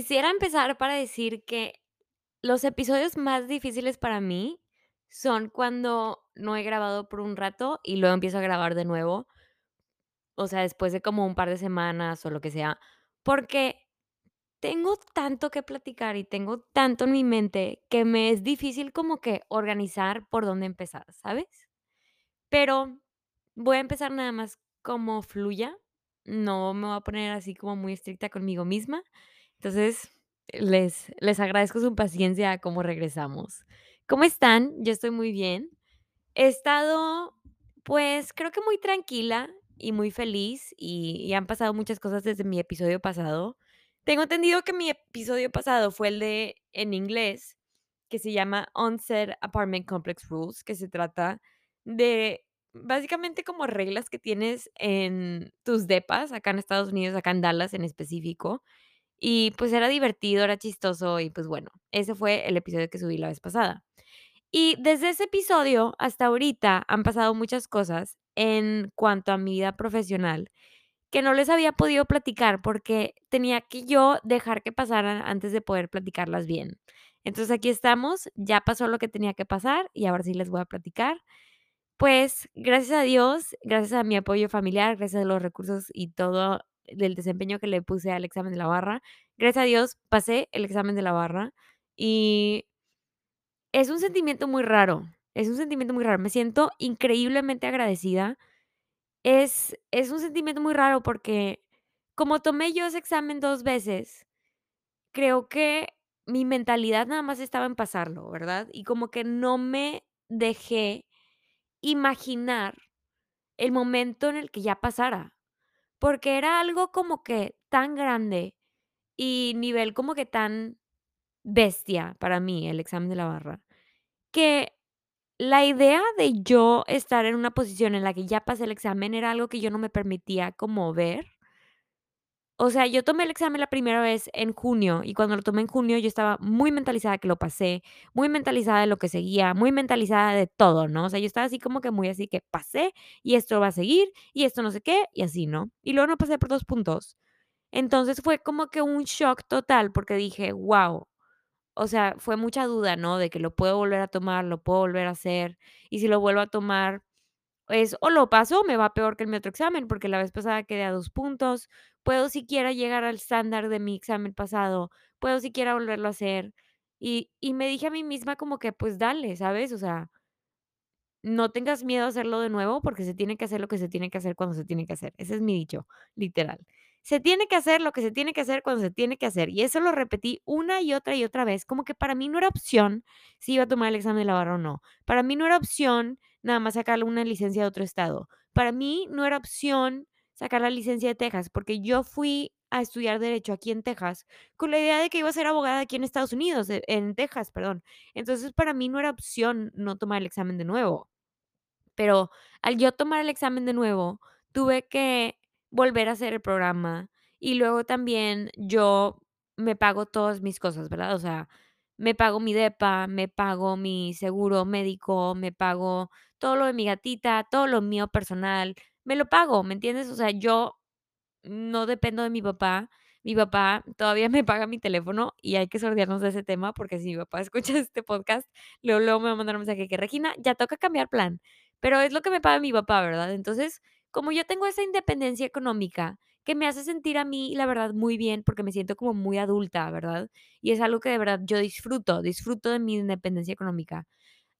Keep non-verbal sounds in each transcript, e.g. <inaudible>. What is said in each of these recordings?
Quisiera empezar para decir que los episodios más difíciles para mí son cuando no he grabado por un rato y luego empiezo a grabar de nuevo. O sea, después de como un par de semanas o lo que sea, porque tengo tanto que platicar y tengo tanto en mi mente que me es difícil como que organizar por dónde empezar, ¿sabes? Pero voy a empezar nada más como fluya, no me voy a poner así como muy estricta conmigo misma. Entonces, les les agradezco su paciencia a cómo regresamos. ¿Cómo están? Yo estoy muy bien. He estado, pues, creo que muy tranquila y muy feliz, y y han pasado muchas cosas desde mi episodio pasado. Tengo entendido que mi episodio pasado fue el de en inglés, que se llama Onset Apartment Complex Rules, que se trata de básicamente como reglas que tienes en tus depas, acá en Estados Unidos, acá en Dallas en específico. Y pues era divertido, era chistoso y pues bueno, ese fue el episodio que subí la vez pasada. Y desde ese episodio hasta ahorita han pasado muchas cosas en cuanto a mi vida profesional que no les había podido platicar porque tenía que yo dejar que pasaran antes de poder platicarlas bien. Entonces aquí estamos, ya pasó lo que tenía que pasar y ahora sí les voy a platicar. Pues gracias a Dios, gracias a mi apoyo familiar, gracias a los recursos y todo del desempeño que le puse al examen de la barra, gracias a Dios pasé el examen de la barra y es un sentimiento muy raro, es un sentimiento muy raro. Me siento increíblemente agradecida. Es es un sentimiento muy raro porque como tomé yo ese examen 2 veces, creo que mi mentalidad nada más estaba en pasarlo, ¿verdad? Y como que no me dejé imaginar el momento en el que ya pasara, porque era algo como que tan grande y nivel como que tan bestia para mí el examen de la barra, que la idea de yo estar en una posición en la que ya pasé el examen era algo que yo no me permitía como ver. O sea, yo tomé el examen la primera vez en junio y cuando lo tomé en junio yo estaba muy mentalizada que lo pasé, muy mentalizada de lo que seguía, muy mentalizada de todo, ¿no? O sea, yo estaba así como que muy así que pasé y esto va a seguir y esto no sé qué y así, ¿no? Y luego no pasé por 2 puntos. Entonces fue como que un shock total porque dije: "Guau". O sea, fue mucha duda, ¿no? De que lo puedo volver a tomar, lo puedo volver a hacer, y si lo vuelvo a tomar, pues, o lo paso me va peor que en mi otro examen, porque la vez pasada quedé a 2 puntos, puedo siquiera llegar al estándar de mi examen pasado, puedo siquiera volverlo a hacer. Y y me dije a mí misma como que, pues dale, ¿sabes? O sea no tengas miedo a hacerlo de nuevo, porque se tiene que hacer lo que se tiene que hacer cuando se tiene que hacer. Ese es mi dicho, literal. Se tiene que hacer lo que se tiene que hacer cuando se tiene que hacer. Y eso lo repetí una y otra y otra vez, como que para mí no era opción si iba a tomar el examen de la barra o no. Para mí no era opción nada más sacarle una licencia de otro estado. Para mí no era opción sacar la licencia de Texas, porque yo fui a estudiar derecho aquí en Texas con la idea de que iba a ser abogada aquí en Estados Unidos, e en Texas, perdón. Entonces, para mí no era opción no tomar el examen de nuevo. Pero al yo tomar el examen de nuevo, tuve que volver a hacer el programa y luego también yo me pago todas mis cosas, ¿verdad? O sea, me pago mi depa, me pago mi seguro médico, me pago todo lo de mi gatita, todo lo mío personal, me lo pago, ¿me entiendes? O sea, yo no dependo de mi papá. Mi papá todavía me paga mi teléfono y hay que sordearnos de ese tema porque si mi papá <laughs> escucha este podcast, luego, luego me va a mandar un mensaje que Regina, ya toca cambiar plan. Pero es lo que me paga mi papá, ¿verdad? Entonces, como yo tengo esa independencia económica que me hace sentir a mí, la verdad, muy bien porque me siento como muy adulta, ¿verdad? Y es algo que de verdad yo disfruto, disfruto de mi independencia económica.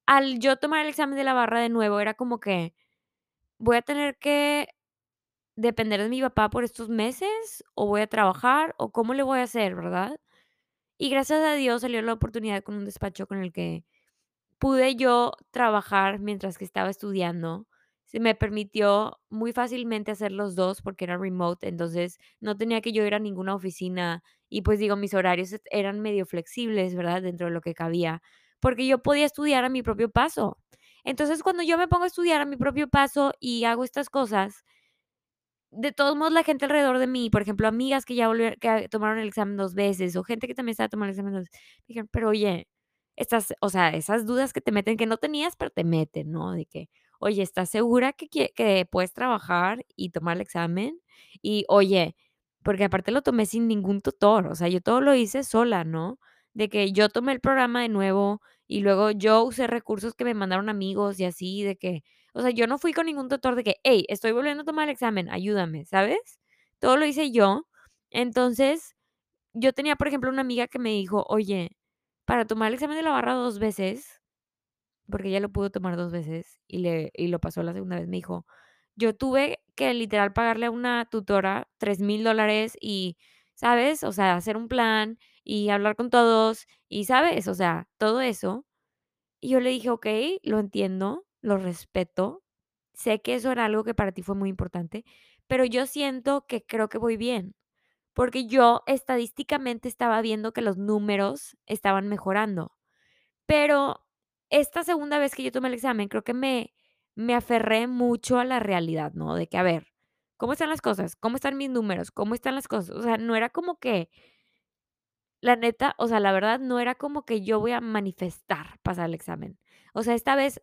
Al yo tomar el examen de la barra de nuevo, era como que voy a tener que depender de mi papá por estos meses o voy a trabajar o cómo le voy a hacer, ¿verdad? Y gracias a Dios salió la oportunidad con un despacho con el que pude yo trabajar mientras que estaba estudiando. Se me permitió muy fácilmente hacer los 2 porque era remote, entonces no tenía que yo ir a ninguna oficina y, pues, digo, mis horarios eran medio flexibles, ¿verdad? Dentro de lo que cabía, porque yo podía estudiar a mi propio paso. Entonces, cuando yo me pongo a estudiar a mi propio paso y hago estas cosas de todos modos, la gente alrededor de mí, por ejemplo, amigas que ya volvieron que tomaron el examen 2 veces, o gente que también estaba tomando el examen 2 dijeron: "Pero oye, estás", o sea, esas dudas que te meten, que no tenías, pero te meten, ¿no? De que: "Oye, ¿estás segura que que puedes trabajar y tomar el examen? Y oye, porque aparte lo tomé sin ningún tutor, o sea, yo todo lo hice sola, ¿no? De que yo tomé el programa de nuevo y luego yo usé recursos que me mandaron amigos y así, de que, o sea, yo no fui con ningún tutor de que, hey, estoy volviendo a tomar el examen, ayúdame, ¿sabes? Todo lo hice yo. Entonces, yo tenía, por ejemplo, una amiga que me dijo, oye, para tomar el examen de la barra dos veces, porque ella lo pudo tomar dos veces y, le, y lo pasó la segunda vez, me dijo, yo tuve que literal pagarle a una tutora tres mil dólares y, ¿sabes? O sea, hacer un plan y hablar con todos y, ¿sabes? O sea, todo eso. Y yo le dije, ok, lo entiendo, lo respeto, sé que eso era algo que para ti fue muy importante, pero yo siento que creo que voy bien, porque yo estadísticamente estaba viendo que los números estaban mejorando. Pero esta segunda vez que yo tomé el examen, creo que me me aferré mucho a la realidad, ¿no? De que, a ver, ¿cómo están las cosas? ¿Cómo están mis números? ¿Cómo están las cosas? O sea, no era como que, la neta, o sea, la verdad, no era como que yo voy a manifestar pasar el examen. O sea, esta vez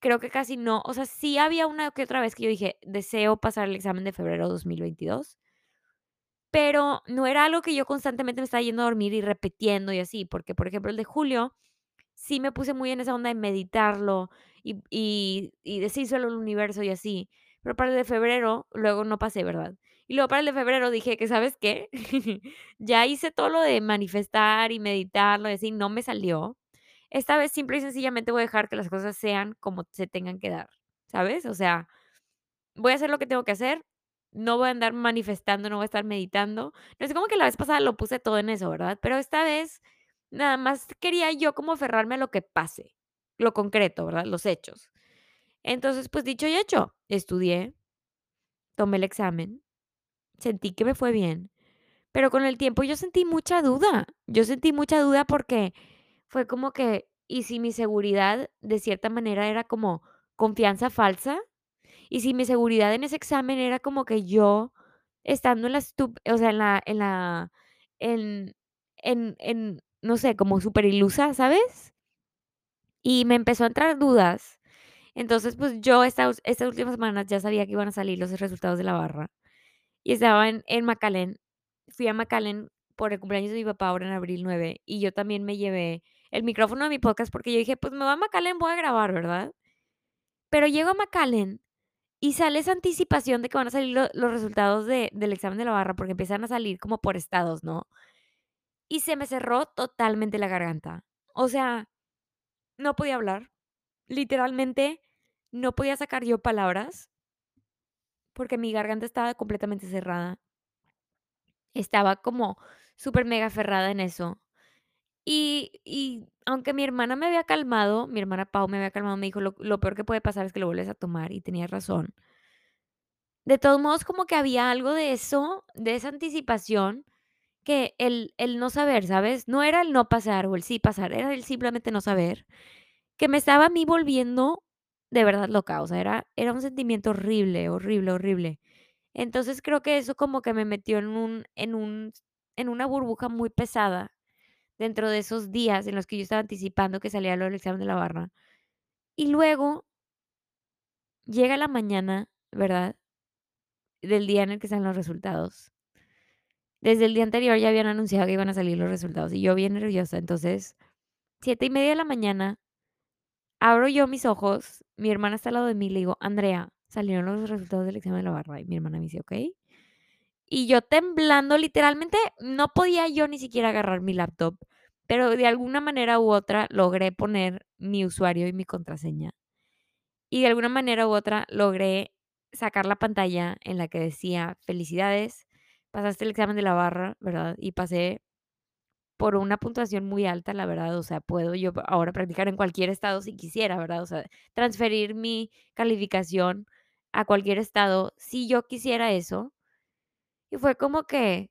creo que casi no, o sea, sí había una que otra vez que yo dije: "Deseo pasar el examen de febrero 2022", pero no era algo que yo constantemente me estaba yendo a dormir y repitiendo y así, porque, por ejemplo, el de julio sí me puse muy en esa onda de meditarlo y y y decírselo al universo y así, pero para el de febrero luego no pasé, ¿verdad? Y luego para el de febrero dije que, ¿sabes qué? <laughs> Ya hice todo lo de manifestar y meditarlo y así, no me salió. Esta vez simple y sencillamente voy a dejar que las cosas sean como se tengan que dar, ¿sabes? O sea, voy a hacer lo que tengo que hacer, no voy a andar manifestando, no voy a estar meditando. No es como que la vez pasada lo puse todo en eso, ¿verdad? Pero esta vez nada más quería yo como aferrarme a lo que pase, lo concreto, ¿verdad? Los hechos. Entonces, pues dicho y hecho, estudié, tomé el examen, sentí que me fue bien, pero con el tiempo yo sentí mucha duda. Yo sentí mucha duda porque fue como que, ¿y si mi seguridad de cierta manera era como confianza falsa? Y si mi seguridad en ese examen era como que yo estando en la o sea, en la en la en en en, no sé, como súper ilusa, ¿sabes? Y me empezó a entrar dudas. Entonces, pues, yo estas estas últimas semanas ya sabía que iban a salir los resultados de la barra, y estaba en en McAllen. Fui a McAllen por el cumpleaños de mi papá ahora en abril 9, y yo también me llevé el micrófono de mi podcast, porque yo dije: "Pues me voy a McAllen, voy a grabar", ¿verdad? Pero llego a McAllen y sale esa anticipación de que van a salir lo los resultados de del examen de la barra, porque empiezan a salir como por estados, ¿no? Y se me cerró totalmente la garganta. O sea, no podía hablar. Literalmente, no podía sacar yo palabras porque mi garganta estaba completamente cerrada. Estaba como súper mega aferrada en eso. Y y aunque mi hermana me había calmado, mi hermana Pau me había calmado, me dijo: "Lo lo peor que puede pasar es que lo vuelves a tomar", y tenía razón. De todos modos, como que había algo de eso, de esa anticipación, que el el no saber, ¿sabes? No era el no pasar o el sí pasar, era el simplemente no saber, que me estaba a mí volviendo de verdad loca, o sea, era era un sentimiento horrible, horrible, horrible. Entonces, creo que eso como que me metió en un en un en una burbuja muy pesada dentro de esos días en los que yo estaba anticipando que salía lo del examen de la barra. Y luego llega la mañana, ¿verdad? Del día en el que salen los resultados. Desde el día anterior ya habían anunciado que iban a salir los resultados y yo bien nerviosa. Entonces, siete y media de la mañana, abro yo mis ojos, mi hermana está al lado de mí, le digo: "Andrea, salieron los resultados del examen de la barra", y mi hermana me dice: "Okey". Y yo temblando, literalmente, no podía yo ni siquiera agarrar mi laptop, pero de alguna manera u otra logré poner mi usuario y mi contraseña. Y de alguna manera u otra logré sacar la pantalla en la que decía: "Felicidades, pasaste el examen de la barra", ¿verdad? Y pasé por una puntuación muy alta, la verdad, o sea, puedo yo ahora practicar en cualquier estado si quisiera, ¿verdad? O sea, transferir mi calificación a cualquier estado si yo quisiera eso. Y fue como que,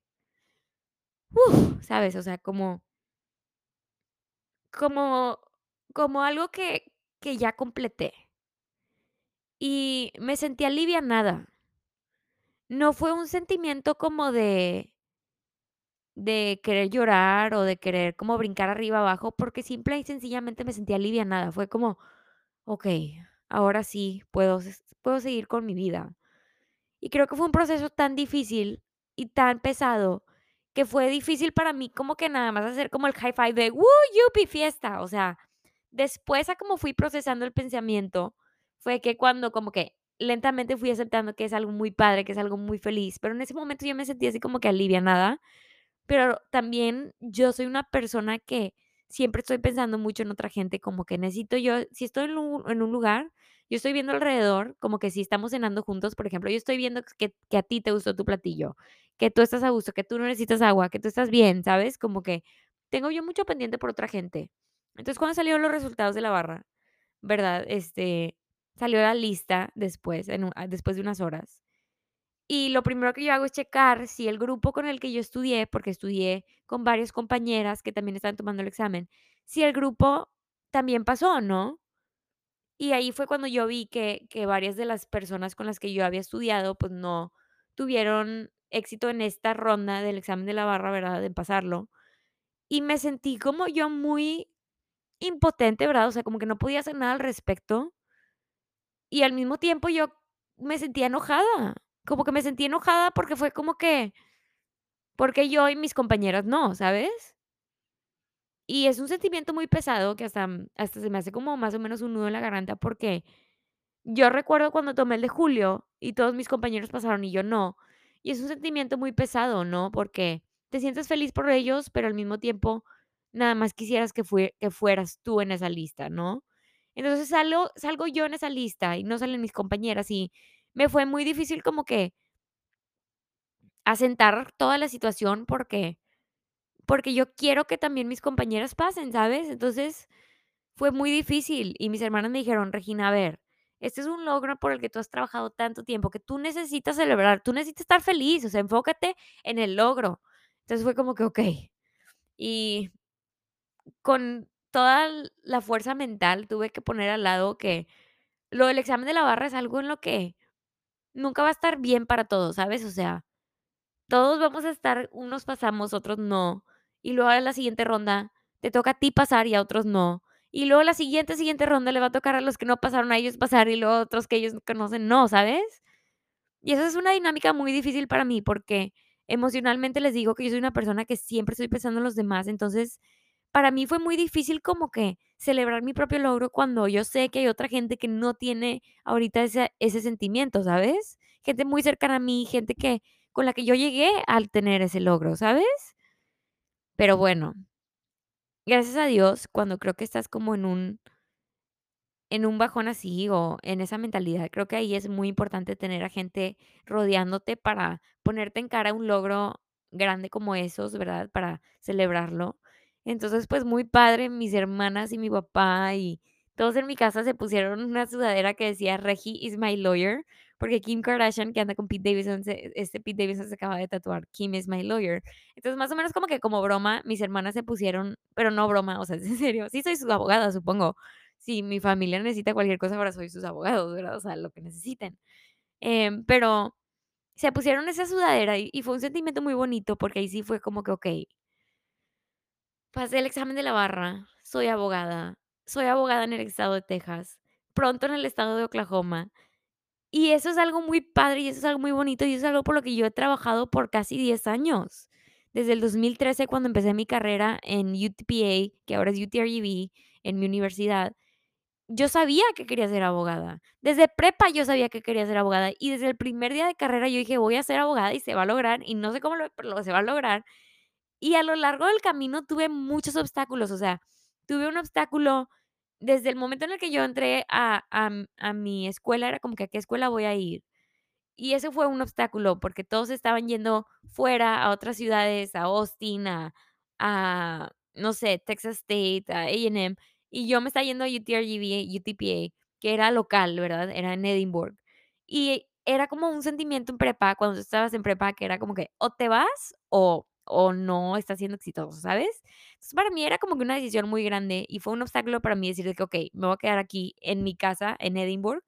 uf, ¿sabes? O sea, como como como algo que que ya completé. Y me sentí alivianada. No fue un sentimiento como de de querer llorar o de querer como brincar arriba abajo, porque simple y sencillamente me sentí alivianada. Fue como, okey, ahora sí puedo puedo seguir con mi vida. Y creo que fue un proceso tan difícil y tan pesado que fue difícil para mí como que nada más hacer como el high five de, ¡Woo, yupi, fiesta! O sea, después a como fui procesando el pensamiento, fue que cuando como que lentamente fui aceptando que es algo muy padre, que es algo muy feliz, pero en ese momento yo me sentí así como que alivianada, pero también yo soy una persona que siempre estoy pensando mucho en otra gente, como que necesito yo, si estoy en un, lugar, yo estoy viendo alrededor, como que si estamos cenando juntos, por ejemplo, yo estoy viendo que, que a ti te gustó tu platillo, que tú estás a gusto, que tú no necesitas agua, que tú estás bien, ¿sabes? Como que tengo yo mucho pendiente por otra gente. Entonces, cuando salieron los resultados de la barra, ¿verdad? Este, salió la lista después, en un- ah, después de unas horas. Y lo primero que yo hago es checar si el grupo con el que yo estudié, porque estudié con varias compañeras que también estaban tomando el examen, si el grupo también pasó, ¿no? Y ahí fue cuando yo vi que, que varias de las personas con las que yo había estudiado, pues no tuvieron éxito en esta ronda del examen de la barra, ¿verdad? De pasarlo. Y me sentí como yo muy impotente, ¿verdad? O sea, como que no podía hacer nada al respecto. Y al mismo tiempo yo me sentía enojada. Como que me sentí enojada porque fue como que Porque yo y mis compañeras no, ¿sabes? Y es un sentimiento muy pesado que hasta, mm, hasta se me hace como más o menos un nudo en la garganta porque yo recuerdo cuando tomé el de julio y todos mis compañeros pasaron y yo no. Y es un sentimiento muy pesado, ¿no? Porque te sientes feliz por ellos, pero al mismo tiempo nada más quisieras que fueras tú en esa lista, ¿no? Entonces salgo, salgo yo en esa lista y no salen mis compañeras y me fue muy difícil como que asentar toda la situación porque Porque yo quiero que también mis compañeras pasen, ¿sabes? Entonces, fue muy difícil, y mis hermanas me dijeron: "Regina, a ver, este es un logro por el que tú has trabajado tanto tiempo, que tú necesitas celebrar, tú necesitas estar feliz, o sea, enfócate en el logro". Entonces, fue como que okey. Y con toda la fuerza mental tuve que poner al lado que lo del examen de la barra es algo en lo que nunca va a estar bien para todos, ¿sabes? O sea, Todos vamos a estar, unos pasamos, otros no. Y luego a la siguiente ronda te toca a ti pasar y a otros no. Y luego la siguiente, siguiente ronda le va a tocar a los que no pasaron a ellos pasar y luego a otros que ellos no conocen no, ¿sabes? Y esa es una dinámica muy difícil para mí porque emocionalmente les digo que yo soy una persona que siempre estoy pensando en los demás. Entonces, para mí fue muy difícil como que celebrar mi propio logro cuando yo sé que hay otra gente que no tiene ahorita ese, ese sentimiento, ¿sabes? Gente muy cercana a mí, gente que con la que yo llegué al tener ese logro, ¿sabes? Pero bueno, gracias a Dios, cuando creo que estás como en un en un bajón así o en esa mentalidad, creo que ahí es muy importante tener a gente rodeándote para ponerte en cara un logro grande como esos, ¿verdad? Para celebrarlo. Entonces, pues muy padre, mis hermanas y mi papá y todos en mi casa se pusieron una sudadera que decía Reggie is my lawyer, porque Kim Kardashian, que anda con Pete Davidson, se- este Pete Davidson se acaba de tatuar Kim is my lawyer. Entonces, más o menos como que como broma, mis hermanas se pusieron, pero no broma, o sea, es <laughs> en serio, sí soy su abogada, supongo si mi familia necesita cualquier cosa, ahora soy sus abogados, ¿verdad? O sea, lo que necesiten. Em, pero se pusieron esa sudadera y, y fue un sentimiento muy bonito porque ahí sí fue como que, ok, pasé el examen de la barra, soy abogada, soy abogada en el estado de Texas, pronto en el estado de Oklahoma. Y eso es algo muy padre y eso es algo muy bonito y eso es algo por lo que yo he trabajado por casi 10 años. Desde el 2013, cuando empecé mi carrera en UTPA, que ahora es UTRGV, en mi universidad, Yo sabía que quería ser abogada. Desde prepa yo sabía que quería ser abogada y desde el primer día de carrera yo dije: "Voy a ser abogada y se va a lograr", y no sé cómo lo pero se va a lograr. Y a lo largo del camino tuve muchos obstáculos, o sea, tuve un obstáculo desde el momento en el que yo entré a a a mi escuela, era como que: "¿A qué escuela voy a ir?". Y eso fue un obstáculo, porque todos estaban yendo fuera a otras ciudades, a Austin, a a, no sé, Texas State, a A&M, y yo me estaba yendo a UTRGV, UTPA, que era local, ¿verdad? Era en Edinburgh. Y era como un sentimiento en prepa, cuando estabas en prepa, que era como que o te vas o o no estás siendo exitoso, ¿sabes? Entonces, para mí era como que una decisión muy grande y fue un obstáculo para mí decir de que: "Okey, me voy a quedar aquí en mi casa en Edinburgh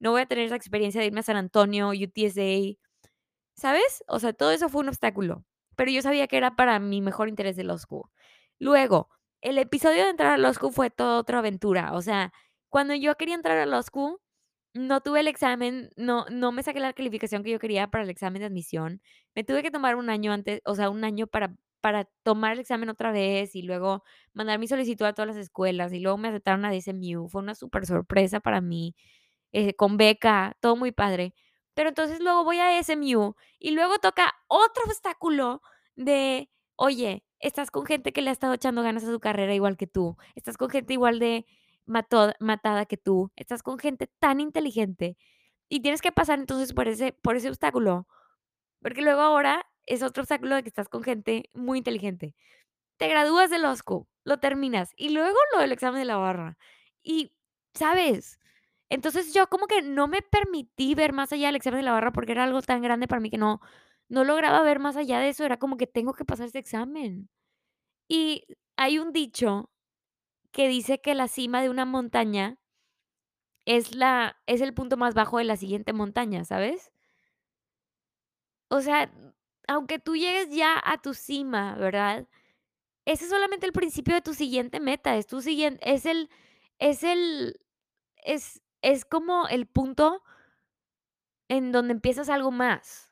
no voy a tener esa experiencia de irme a San Antonio, UTSA, ¿sabes? O sea, todo eso fue un obstáculo, pero yo sabía que era para mi mejor interés de school. Luego, el episodio de entrar a school fue toda otra aventura, o sea, cuando yo quería entrar a school, no tuve el examen, no no me saqué la calificación que yo quería para el examen de admisión. Me tuve que tomar un año antes, o sea, un año para para tomar el examen otra vez y luego mandar mi solicitud a todas las escuelas y luego me aceptaron a DSMU. Fue una súper sorpresa para mí, eh, con beca, todo muy padre. Pero entonces luego voy a SMU y luego toca otro obstáculo de, oye, estás con gente que le ha estado echando ganas a su carrera igual que tú, estás con gente igual de matada que tú, estás con gente tan inteligente y tienes que pasar entonces por ese por ese obstáculo, porque luego ahora es otro obstáculo de que estás con gente muy inteligente. Te gradúas de law school, lo terminas y luego lo del examen de la barra y, ¿sabes? Entonces yo como que no me permití ver más allá del examen de la barra porque era algo tan grande para mí que no no lograba ver más allá de eso, era como que tengo que pasar ese examen. Y hay un dicho que dice que la cima de una montaña es la es el punto más bajo de la siguiente montaña, ¿sabes? O sea, aunque tú llegues ya a tu cima, ¿verdad? Ese es solamente el principio de tu siguiente meta, es tu siguiente es el es el es es como el punto en donde empiezas algo más.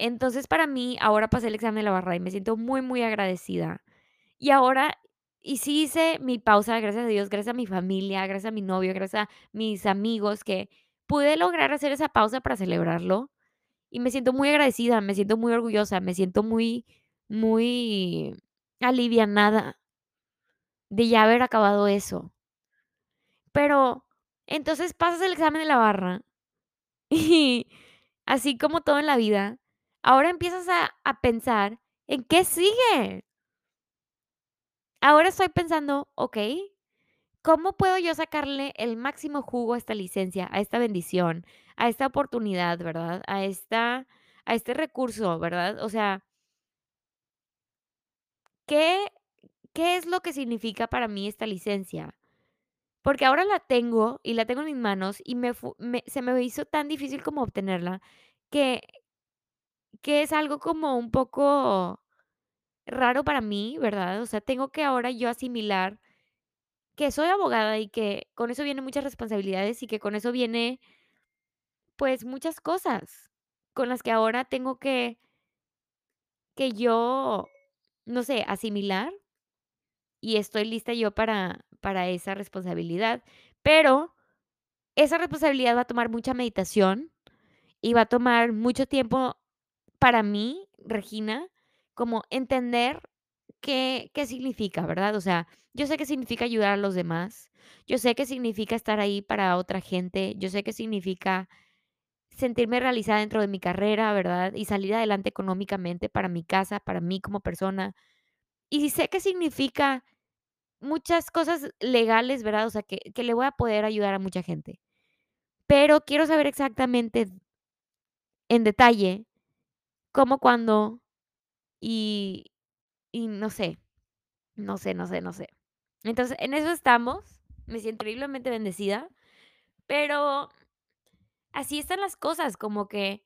Entonces, para mí, ahora pasé el examen de la barra y me siento muy, muy agradecida. Y ahora, y sí hice mi pausa, gracias a Dios, gracias a mi familia, gracias a mi novio, gracias a mis amigos, que pude lograr hacer esa pausa para celebrarlo. Y me siento muy agradecida, me siento muy orgullosa, me siento muy, muy alivianada de ya haber acabado eso. Pero entonces pasas el examen de la barra <laughs> y así como todo en la vida, ahora empiezas a, a pensar en qué sigue. Ahora estoy pensando, ok, ¿cómo puedo yo sacarle el máximo jugo a esta licencia, a esta bendición, a esta oportunidad, ¿verdad? A esta, a este recurso, ¿verdad? O sea, ¿qué, qué es lo que significa para mí esta licencia? Porque ahora la tengo y la tengo en mis manos y me, se me hizo tan difícil como obtenerla que, que es algo como un poco raro para mí, ¿verdad? O sea, tengo que ahora yo asimilar que soy abogada y que con eso vienen muchas responsabilidades y que con eso viene, pues, muchas cosas con las que ahora tengo que que yo, no sé, asimilar y estoy lista yo para para esa responsabilidad. Pero esa responsabilidad va a tomar mucha meditación y va a tomar mucho tiempo para mí, Regina, como entender qué qué significa, ¿verdad? O sea, yo sé qué significa ayudar a los demás, yo sé qué significa estar ahí para otra gente, yo sé qué significa sentirme realizada dentro de mi carrera, ¿verdad? Y salir adelante económicamente para mi casa, para mí como persona. Y sé qué significa muchas cosas legales, ¿verdad? O sea, que que le voy a poder ayudar a mucha gente. Pero quiero saber exactamente en detalle cómo, cuándo y y no sé. No sé, no sé, no sé. Entonces, en eso estamos. Me siento increíblemente bendecida, pero así están las cosas, como que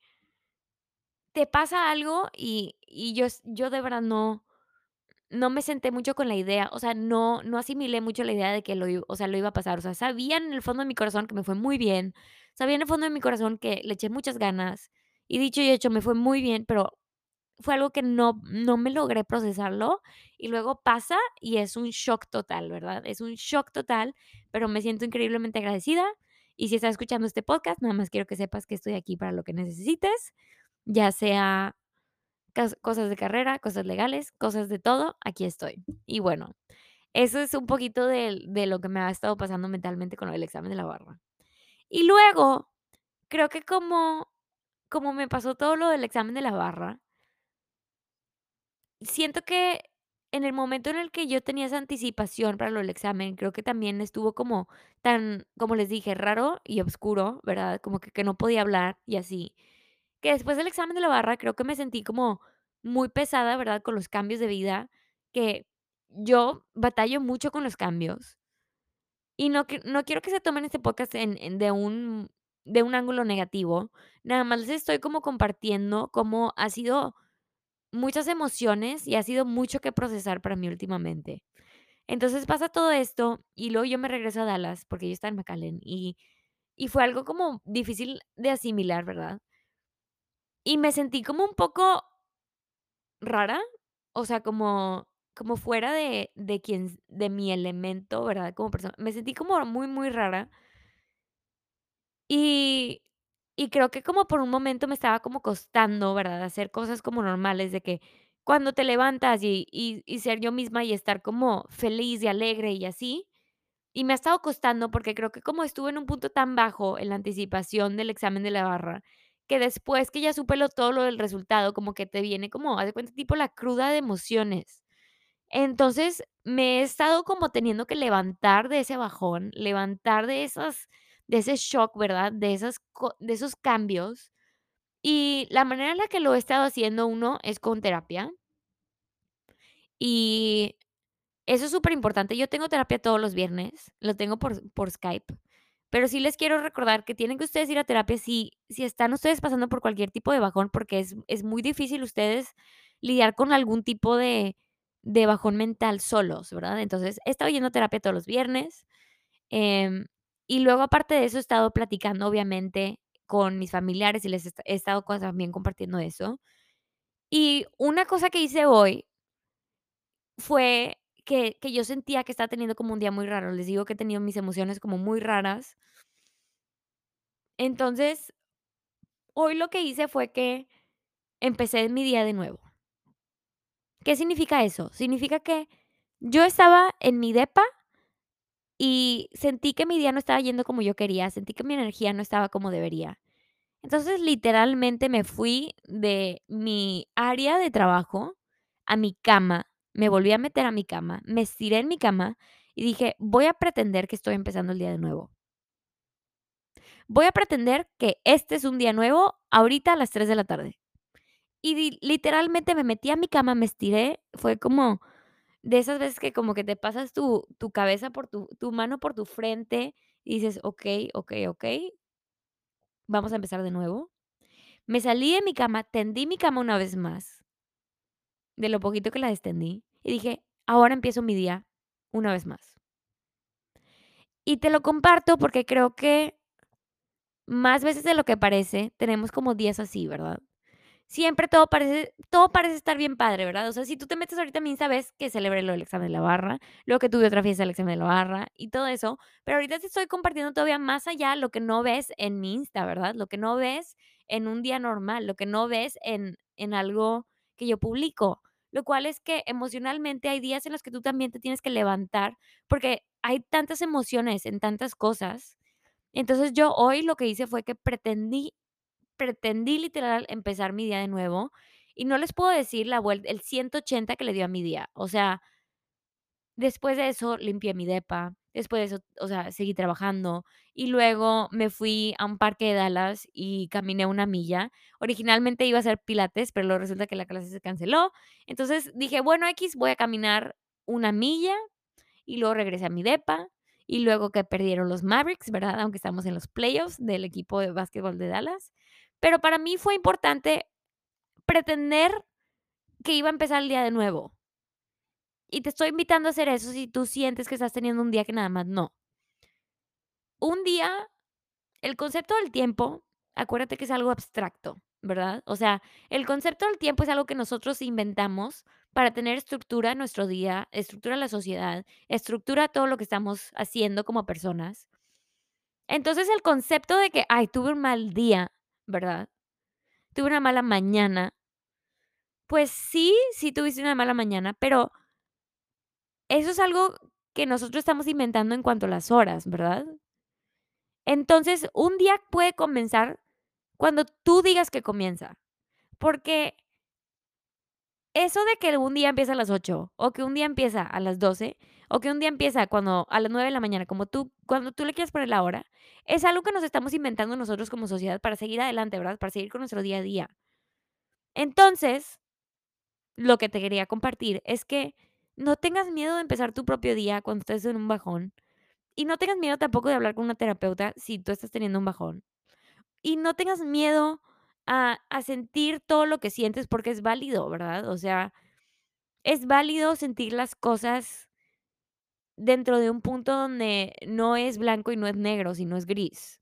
te pasa algo y y yo yo de verdad no no me senté mucho con la idea, o sea, no no asimilé mucho la idea de que lo o sea, lo iba a pasar, o sea, sabía en el fondo de mi corazón que me fue muy bien, sabía en el fondo de mi corazón que le eché muchas ganas, y dicho y hecho, me fue muy bien, pero Fue algo que no no me logré procesarlo, y luego pasa y es un shock total, ¿verdad? Es un shock total, pero me siento increíblemente agradecida, y si estás escuchando este podcast, nada más quiero que sepas que estoy aquí para lo que necesites, ya sea cosas de carrera, cosas legales, cosas de todo, aquí estoy. Y bueno, eso es un poquito del de lo que me ha estado pasando mentalmente con del examen de la barra. Y luego, creo que como como me pasó todo lo del examen de la barra Siento que en el momento en el que yo tenía esa anticipación para lo del examen, creo que también estuvo como tan, como les dije, raro y oscuro, ¿verdad? Como que, que no podía hablar y así. Que después del examen de la barra creo que me sentí como muy pesada, ¿verdad? Con los cambios de vida, que yo batallo mucho con los cambios. Y no, no quiero que se tomen este podcast en, en- de un, de un ángulo negativo. Nada más les estoy como compartiendo cómo ha sido muchas emociones y ha sido mucho que procesar para mí últimamente. Entonces pasa todo esto y luego yo me regreso a Dallas porque yo estaba en McAllen y, y fue algo como difícil de asimilar, ¿verdad? Y me sentí como un poco rara, o sea, como como fuera de de quien de mi elemento, ¿verdad? Como persona. Me sentí como muy, muy rara. Y y creo que como por un momento me estaba como costando, ¿verdad? Hacer cosas como normales, de que cuando te levantas y y ser yo misma y estar como feliz y alegre y así. Y me ha estado costando porque creo que como estuve en un punto tan bajo en la anticipación del examen de la barra, que después que ya supe lo todo lo del resultado, como que te viene como, haz de cuenta, tipo la cruda de emociones. Entonces, me he estado como teniendo que levantar de ese bajón, levantar de esas de ese shock, ¿verdad? De esas de esos cambios. Y la manera en la que lo he estado haciendo, uno, es con terapia. Y eso es superimportante. Yo tengo terapia todos los viernes, lo tengo por por Skype, pero sí les quiero recordar que tienen que ustedes ir a terapia si si están ustedes pasando por cualquier tipo de bajón, porque es es muy difícil ustedes lidiar con algún tipo de de bajón mental solos, ¿verdad? Entonces, he estado yendo a terapia todos los viernes, em, y luego, aparte de eso, he estado platicando, obviamente, con mis familiares y les he esta he estado también compartiendo eso. Y una cosa que hice hoy fue que que yo sentía que estaba teniendo como un día muy raro. Les digo que he tenido mis emociones como muy raras. Entonces hoy lo que hice fue que empecé mi día de nuevo. ¿Qué significa eso? Significa que yo estaba en mi depa y sentí que mi día no estaba yendo como yo quería, sentí que mi energía no estaba como debería. Entonces, literalmente, me fui de mi área de trabajo a mi cama, me volví a meter a mi cama, me estiré en mi cama y dije: "Voy a pretender que estoy empezando el día de nuevo". Voy a pretender que este es un día nuevo ahorita a las 3 de la tarde. Y literalmente me metí a mi cama, me estiré, fue como de esas veces que como que te pasas tu tu cabeza por tu tu mano por tu frente y dices: "Okey, okey, okey". Vamos a empezar de nuevo. Me salí de mi cama, tendí mi cama una vez más de lo poquito que la extendí, y dije: "Ahora empiezo mi día una vez más". Y te lo comparto porque creo que más veces de lo que parece, tenemos como días así, ¿verdad? Siempre todo parece todo parece estar bien padre, ¿verdad? O sea, si tú te metes ahorita a mi Insta, que celebré lo del examen de la barra, luego que tuve otra fiesta del examen de la barra y todo eso, pero ahorita te estoy compartiendo todavía más allá lo que no ves en mi Insta, ¿verdad? Lo que no ves en un día normal, lo que no ves en en algo que yo publico, lo cual es que emocionalmente hay días en los que tú también te tienes que levantar, porque hay tantas emociones en tantas cosas. Entonces, yo hoy lo que hice fue que pretendí pretendí literal empezar mi día de nuevo, y no les puedo decir la vuel el 180 que le dio a mi día. O sea después de eso limpié mi depa, después de eso, o sea, seguí trabajando, y luego me fui a un parque de Dallas y caminé una milla. Originalmente iba a hacer pilates, pero luego resulta que la clase se canceló. Entonces dije: "Bueno, equis, voy a caminar una milla", y luego regresé a mi depa, y luego que perdieron los Mavericks, ¿verdad? Aunque estamos en los playoffs del equipo de básquetbol de Dallas. Pero para mí fue importante pretender que iba a empezar el día de nuevo. Y te estoy invitando a hacer eso si tú sientes que estás teniendo un día que nada más no. Un día el concepto del tiempo, acuérdate que es algo abstracto, ¿verdad? O sea, el concepto del tiempo es algo que nosotros inventamos para tener estructura en nuestro día, estructura en la sociedad, estructura todo lo que estamos haciendo como personas. Entonces, el concepto de que: "Ay, tuve un mal día", ¿verdad? Tuve una mala mañana. Pues sí, sí tuviste una mala mañana, pero eso es algo que nosotros estamos inventando en cuanto a las horas, ¿verdad? Entonces, un día puede comenzar cuando tú digas que comienza, porque eso de que un día empieza a las 8, o que un día empieza a las 12, o que un día empieza cuando a las 9 de la mañana, como tú cuando tú le quieras poner la hora, es algo que nos estamos inventando nosotros como sociedad para seguir adelante, ¿verdad? Para seguir con nuestro día a día. Entonces, lo que te quería compartir es que no tengas miedo de empezar tu propio día cuando estés en un bajón, y no tengas miedo tampoco de hablar con una terapeuta si tú estás teniendo un bajón. Y no tengas miedo a a sentir todo lo que sientes porque es válido, ¿verdad? O sea, es válido sentir las cosas dentro de un punto donde no es blanco y no es negro, sino es gris.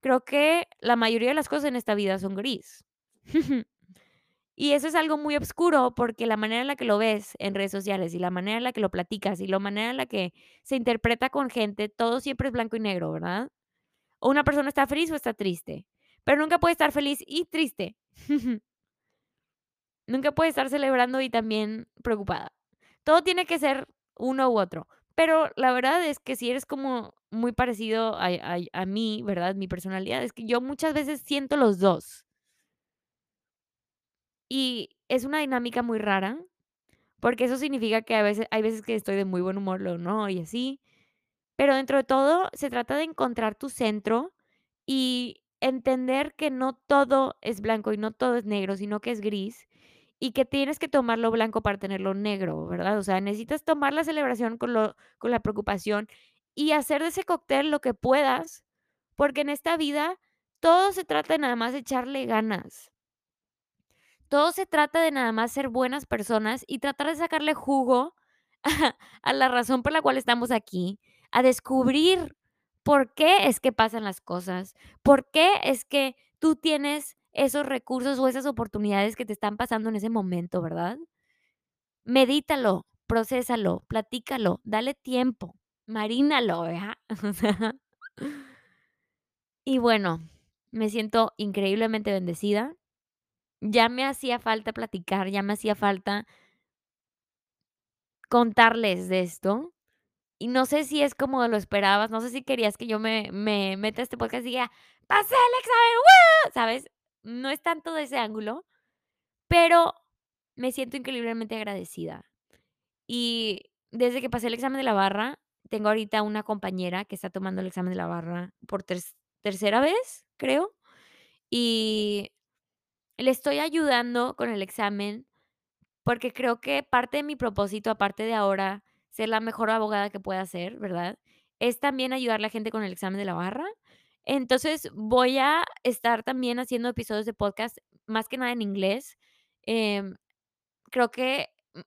creo que la mayoría de las cosas en esta vida son gris. <laughs> Y eso es algo muy oscuro, porque la manera en la que lo ves en redes sociales, y la manera en la que lo platicas, y la manera en la que se interpreta con gente, todo siempre es blanco y negro, ¿verdad? O una persona está feliz o está triste, pero nunca puede estar feliz y triste. <laughs> Nunca puede estar celebrando y también preocupada. Todo tiene que ser uno u otro. Pero la verdad es que si eres como muy parecido a a a mí, ¿verdad? Mi personalidad, es que yo muchas veces siento los 2. Y es una dinámica muy rara, porque eso significa que a veces hay veces que estoy de muy buen humor, luego no, y así. Pero dentro de todo, se trata de encontrar tu centro y entender que no todo es blanco y no todo es negro, sino que es gris, y que tienes que tomar lo blanco para tener lo negro, ¿verdad? O sea, necesitas tomar la celebración con lo con la preocupación y hacer de ese cóctel lo que puedas, porque en esta vida todo se trata de nada más de echarle ganas. Todo se trata de nada más ser buenas personas y tratar de sacarle jugo <laughs> a la razón por la cual estamos aquí, a descubrir por qué es que pasan las cosas, por qué es que tú tienes esos recursos o esas oportunidades que te están pasando en ese momento, ¿verdad? Medítalo, procésalo, platícalo, dale tiempo, marínalo, ¿verdad? <laughs> Y bueno, me siento increíblemente bendecida. Ya me hacía falta platicar, ya me hacía falta contarles de esto. Y no sé si es como lo esperabas, no sé si querías que yo me me meta este podcast y diga: "Pasé el examen, ¡woo!", ¿sabes? No es tanto de ese ángulo, pero me siento increíblemente agradecida. Y desde que pasé el examen de la barra, tengo ahorita una compañera que está tomando el examen de la barra por terc tercera vez, creo, y le estoy ayudando con el examen, porque creo que parte de mi propósito, aparte de ahora ser la mejor abogada que pueda ser, ¿verdad? Es también ayudarle a gente con el examen de la barra. Entonces, voy a estar también haciendo episodios de podcast, más que nada en inglés, em, creo que, mm,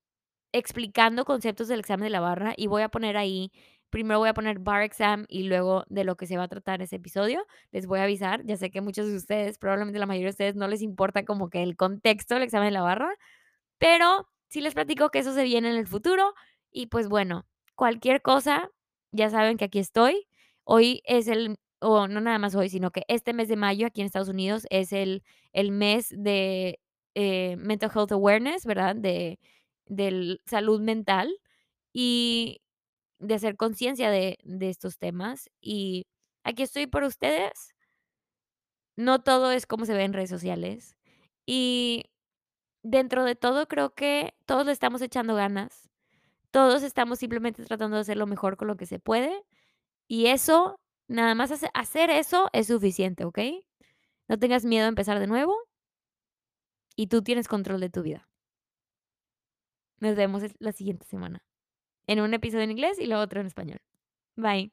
explicando conceptos del examen de la barra, y voy a poner ahí, primero voy a poner bar exam y luego de lo que se va a tratar ese episodio, les voy a avisar. Ya sé que muchos de ustedes, probablemente la mayoría de ustedes no les importa como que el contexto del examen de la barra, pero sí les platico que eso se viene en el futuro y, pues, bueno, cualquier cosa, ya saben que aquí estoy. Hoy es el o no nada más hoy, sino que este mes de mayo aquí en Estados Unidos es el el mes de, eh, mental health awareness, ¿verdad? De del salud mental y de hacer conciencia de de estos temas, y aquí estoy por ustedes. No todo es como se ve en redes sociales, y dentro de todo, creo que todos le estamos echando ganas. Todos estamos simplemente tratando de hacer lo mejor con lo que se puede, y eso, nada más hace hacer eso es suficiente, ¿okey? No tengas miedo a empezar de nuevo y tú tienes control de tu vida. Nos vemos la siguiente semana, en un episodio en inglés y luego otro en español. Bye.